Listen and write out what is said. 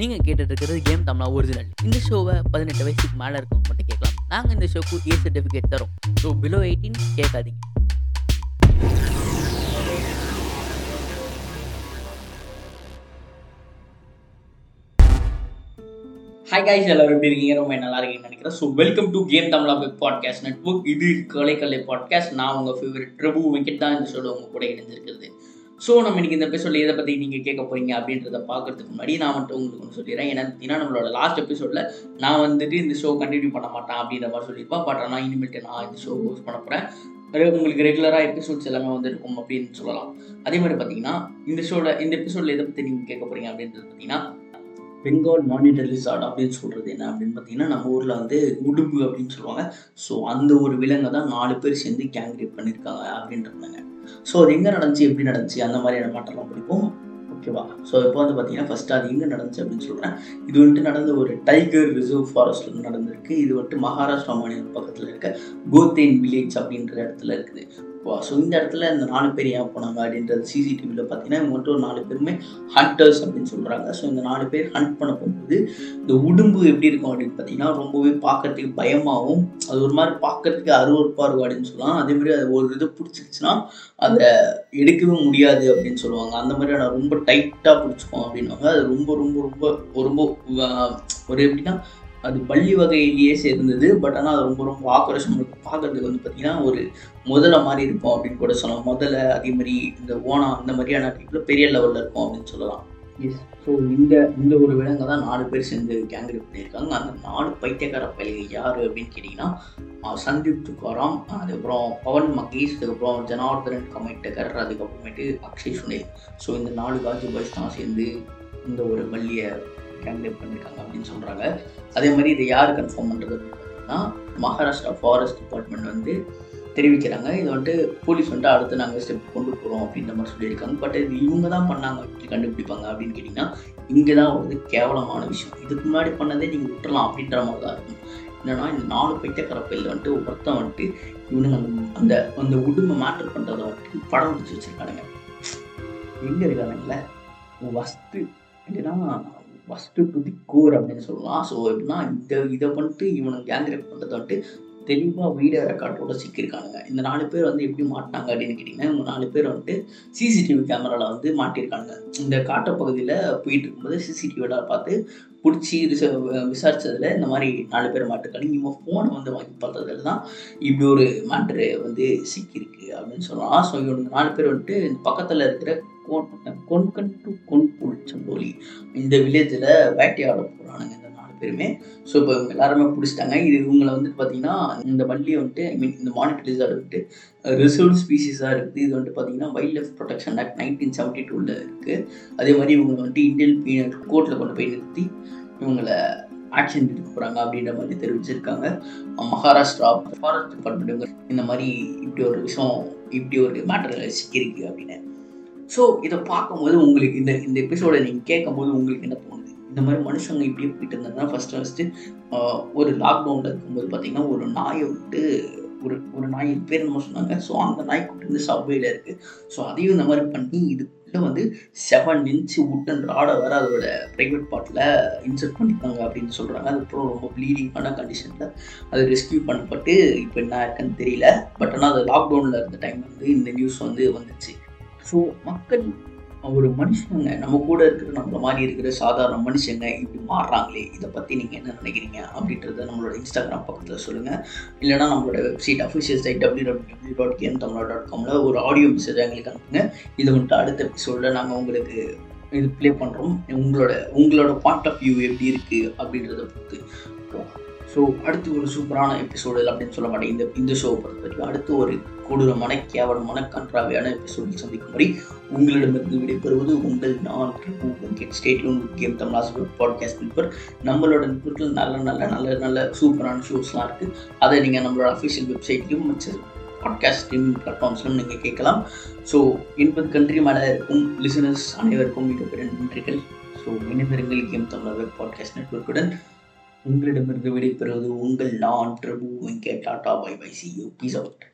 நீங்கள் கேட்டுட்டு இருக்கிறது கேம் தமிழா ஒரிஜினல் இந்த ஷோவை பதினெட்டு வயசுக்கு மேலே இருக்கவங்க மட்டும் கேட்கலாம். நாங்கள் இந்த ஷோக்கு ஏ சர்டிஃபிகேட் தரோம் ஸோ பிலோ எயிட்டீன் கேட்காதீங்க. ஹாய் காய்ஸ் எல்லாரும் எப்படி இருக்கீங்க? ரொம்ப நல்லா இருக்கீங்கன்னு நினைக்கிறேன். So welcome to game Tamizha big podcast network இது கலைக்கலை பாட்காஸ்ட் நான் உங்கள் ஃபேவரட் பிரபு வெங்கட் தான் இந்த ஷோட உங்கள் கூட இணைஞ்சிருக்கிறது ஸோ நம்ம இன்றைக்கி இந்த எபிசோடில் எதை பற்றி நீங்கள் கேட்க போறீங்க அப்படின்றத பார்க்குறதுக்கு முன்னாடி நான் மட்டும் உங்களுக்கு ஒன்று சொல்லிடுறேன். ஏன்னா ஏன்னா நம்மளோட லாஸ்ட் எபிசோடில் நான் வந்துட்டு இந்த ஷோ கண்டினியூ பண்ண மாட்டேன் அப்படின்ற மாதிரி சொல்லியிருப்பேன். பட் ஆனால் இனிமேட்டு நான் இந்த ஷோ ஹோஸ்ட் பண்ண போகிறேன் உங்களுக்கு ரெகுலராக எபிசோட்ஸ் எல்லாமே வந்து இருக்கும் அப்படின்னு சொல்லலாம். அதே மாதிரி பார்த்தீங்கன்னா இந்த ஷோட இந்த எபிசோடில் எதை பற்றி நீங்கள் கேட்க போகிறீங்க அப்படின்றது பார்த்தீங்கன்னா பெங்கால் மானிட்டர் ரிசார்ட் அப்படின்னு சொல்கிறது என்ன அப்படின்னு பார்த்தீங்கன்னா நம்ம ஊரில் வந்து உடும்பு அப்படின்னு சொல்லுவாங்க. ஸோ அந்த ஒரு விலங்கை தான் நாலு பேர் சேர்ந்து கேங் ரேப் பண்ணியிருக்காங்க அப்படின்றாங்க ஸோ அது எங்கே நடந்துச்சு? எப்படி நடந்துச்சு? அந்த மாதிரியான மாட்டெல்லாம் பிடிக்கும் ஓகேவா ஸோ இப்போ வந்து பார்த்தீங்கன்னா ஃபஸ்ட்டு அது எங்கே நடந்துச்சு அப்படின்னு சொல்கிறேன் இது வந்துட்டு நடந்த ஒரு டைகர் ரிசர்வ் ஃபாரஸ்ட்டில் நடந்திருக்கு. இது வந்துட்டு மகாராஷ்டிரா மாநிலம் பக்கத்தில் இருக்க கோத்தேன் வில்லேஜ் அப்படின்ற இடத்துல இருக்குது. ஸோ இந்த இடத்துல இந்த நாலு பேர் ஏன் போனாங்க அப்படின்றது சிசிடிவியில் பார்த்தீங்கன்னா இவங்க மட்டும் ஒரு நாலு பேருமே ஹண்டர்ஸ் அப்படின்னு சொல்கிறாங்க ஸோ இந்த நாலு பேர் ஹண்ட் பண்ண போகும்போது இந்த உடும்பு எப்படி இருக்கும் அப்படின்னு பார்த்தீங்கன்னா ரொம்பவே பார்க்கறதுக்கு பயமாகவும் அது ஒரு மாதிரி பார்க்கறதுக்கு அருவறுப்பாக இருக்கும் அப்படின்னு சொல்லலாம் அதே மாதிரி அது ஒரு இது பிடிச்சிருச்சுன்னா அதை எடுக்கவே முடியாது அப்படின்னு சொல்லுவாங்க. அந்த மாதிரியான ரொம்ப டைட்டாக பிடிச்சிக்கும் அப்படின்னாங்க அது ரொம்ப ரொம்ப ரொம்ப ரொம்ப ஒரு எப்படின்னா அது பள்ளி வகையிலேயே சேர்ந்தது. பட் ஆனால் அது ரொம்ப ரொம்ப ஆக்ரோஷம் இருக்கும் பார்க்கறதுக்கு வந்து பார்த்தீங்கன்னா ஒரு முதல்ல மாதிரி இருக்கும் அப்படின்னு கூட சொல்லலாம். முதல்ல அதே மாதிரி இந்த ஓணம் அந்த மாதிரியான டைப்பில் பெரிய லெவலில் இருக்கும் அப்படின்னு சொல்லலாம். எஸ் ஸோ இந்த இந்த ஒரு விலங்கை தான் நாலு பேர் சேர்ந்து கேங்கரேப் பண்ணியிருக்காங்க. அந்த நாலு பைத்தியக்கார பயில்கள் யார் அப்படின்னு கேட்டிங்கன்னா சந்தீப் துக்காராம் அதுக்கப்புறம் பவன் மகேஷ் அதுக்கப்புறம் ஜனார்தனன் கமிட்டகர் அதுக்கப்புறமேட்டு அக்ஷய் சுனேல். ஸோ இந்த நாலு காஜி பாய்ஸ் தான் சேர்ந்து இந்த ஒரு வள்ளியை கேங்கரேப் பண்ணியிருக்காங்க அப்படின்னு சொல்கிறாங்க அதே மாதிரி இதை யார் கன்ஃபார்ம் பண்ணுறது அப்படின்னு பார்த்தீங்கன்னா மகாராஷ்டிரா ஃபாரஸ்ட் டிபார்ட்மெண்ட் வந்து தெரிவிக்கிறாங்க. இது வந்துட்டு போலீஸ் வந்துட்டு அடுத்து நாங்கள் ஸ்டெப் கொண்டு போகிறோம் அப்படின்ற மாதிரி சொல்லியிருக்காங்க. பட் இது இவங்க தான் பண்ணாங்க எப்படி கண்டுபிடிப்பாங்க அப்படின்னு கேட்டிங்கன்னா இங்கே தான் வந்து கேவலமான விஷயம். இதுக்கு முன்னாடி பண்ணதே நீங்கள் விட்டுறலாம் அப்படின்ற மாதிரி தான் இருக்கும். என்னன்னா இந்த நாலு பைத்தியக்கார பையில் வந்துட்டு ஒருத்தன் வந்துட்டு இவனுங்க அந்த அந்த அந்த உடுமை மேட்டர் பண்ணுறதை வந்துட்டு படம் பிடிச்சி வச்சுருக்கானுங்க. எங்கே இருக்கானுங்களே? வஸ்து எப்படின்னா ஃபஸ்ட்டு டு தி கோர் அப்படின்னு சொல்லலாம். ஸோ எப்படின்னா இந்த இதை பண்ணிட்டு இவனை கேங் ரேப் பண்ணுறதை வந்துட்டு தெளிவாக வீடியோ ரெக்கார்டோட சிக்கியிருக்கானுங்க. இந்த நாலு பேர் வந்து எப்படி மாட்டினாங்க அப்படின்னு கேட்டிங்கன்னா இவங்க நாலு பேர் வந்துட்டு சிசிடிவி கேமராவில் வந்து மாட்டியிருக்காங்க இந்த காட்டுப்பகுதியில் போயிட்டு இருக்கும்போது சிசிடிவியோட பார்த்து பிடிச்சி விசாரித்ததில் இந்த மாதிரி நாலு பேர் மாட்டிருக்காங்க இவங்க ஃபோனை வந்து வாங்கி பார்த்ததுல தான் இப்படி ஒரு மேட்ரு வந்து சிக்கியிருக்கு அப்படின்னு சொல்லலாம். ஸோ இவங்க நாலு பேர் வந்துட்டு பக்கத்தில் இருக்கிற கொன்கன் டு கொன்புல் சம்போலி இந்த வில்லேஜில் வேட்டையாட போகிறானுங்க இந்த நாலு பேருமே. ஸோ இப்போ இவங்க எல்லாருமே பிடிச்சிட்டாங்க. இது இவங்களை வந்துட்டு பார்த்தீங்கன்னா இந்த வள்ளியை வந்துட்டு ஐ மீன் இந்த மானிட்டர் லிசார்டு வந்துட்டு ரிசர்வ் ஸ்பீசிஸாக இருக்குது. இது வந்துட்டு பார்த்தீங்கன்னா wildlife protection act nineteen seventy டூவில் இருக்குது அதே மாதிரி இவங்க வந்துட்டு இந்தியன் பீனட் கோர்ட்டில் கொண்டு போய் நிறுத்தி இவங்களை ஆக்ஷன் எடுக்க போகிறாங்க அப்படின்ற மாதிரி தெரிவிச்சிருக்காங்க. மகாராஷ்டிரா ஃபாரஸ்ட் டிபார்ட்மெண்ட் இந்த மாதிரி இப்படி ஒரு விஷயம் இப்படி ஒரு மேட்டர் சிக்கியிருக்கு அப்படின்னு. ஸோ இதை பார்க்கும்போது உங்களுக்கு இந்த இந்த எபிசோடை நீங்கள் கேட்கும்போது உங்களுக்கு என்ன தோணுது? இந்த மாதிரி மனுஷங்க இப்படியே போயிட்டு இருந்தாங்கன்னா ஃபஸ்ட்டு ஃபஸ்ட்டு ஒரு லாக்டவுனில் இருக்கும்போது பார்த்தீங்கன்னா ஒரு நாயை விட்டு ஒரு ஒரு நாய் பேர் நம்ம சொன்னாங்க. ஸோ அந்த நாய் கூட்டு வந்து சப்வேல இருக்குது ஸோ அதையும் இந்த மாதிரி பண்ணி இதுக்குள்ளே வந்து செவன் இன்ச்சு உட்டன் ராடை வேறு அதோட ப்ரைவேட் பார்ட்டில் இன்சர்ட் பண்ணியிருக்காங்க அப்படின்னு சொல்கிறாங்க அதுக்கப்புறம் ரொம்ப ப்ளீடிங்கான கண்டிஷனில் அது ரெஸ்கியூ பண்ணப்பட்டு இப்போ என்ன இருக்குன்னு தெரியல. பட் ஆனால் அது லாக்டவுனில் இருந்த டைம் வந்து இந்த நியூஸ் வந்து வந்துச்சு. ஸோ மக்கள் ஒரு மனுஷங்க நம்ம கூட இருக்கிற நம்மள மாதிரி இருக்கிற சாதாரண மனுஷங்க இப்படி மாறுறாங்களே இதை பற்றி நீங்கள் என்ன நினைக்கிறீங்க அப்படின்றத நம்மளோட இன்ஸ்டாகிராம் பக்கத்தில் சொல்லுங்கள் இல்லைனா நம்மளோட website official site W W dot game Tamizha dot காமில் ஒரு ஆடியோ மெசேஜ் எங்களுக்கு அனுப்புங்க. இது வந்துட்டு அடுத்த எபிசோடில் நாங்கள் உங்களுக்கு இது ப்ளே பண்ணுறோம் உங்களோட உங்களோட பாயிண்ட் ஆஃப் வியூ எப்படி இருக்குது அப்படின்றத பொறுத்து ஸோ அடுத்து ஒரு சூப்பரான எபிசோடு அப்படின்னு சொல்ல மாட்டேன். இந்த இந்த ஷோவை பொறுத்த வரைக்கும் அடுத்து ஒரு கொடூரமான கேவலமான கன்றாவியான எபிசோடில் சந்திக்கும் வரை உங்களிடமிருந்து விடைபெறுவது உங்கள் நான் ஸ்டேட்யூன் கேம் தமிழாஸ் பாட்காஸ்ட் நிற்பர் நம்மளோட நிற்பர்கள் நல்ல நல்ல நல்ல நல்ல சூப்பரான ஷோஸ்லாம் இருக்குது அதை நீங்கள் நம்மளோட அஃபிஷியல் வெப்சைட்லையும் மற்ற பாட்காஸ்ட் ஸ்ட்ரீமிங் பிளாட்ஃபார்ம்ஸ்லையும் நீங்கள் கேட்கலாம். ஸோ எண்பது கண்ட்ரி மேலே இருக்கும் லிசனர்ஸ் அனைவருக்கும் மிகப்பெரிய நன்றிகள். ஸோ இணைந்திருங்கள் கேம் தமிழர் பாட்காஸ்ட் நெட்ஒர்க்குடன் உங்களிடமிருந்து விடைபெறுவது உங்கள் நான் Prabhu. Venkat tata bye bye see you peace out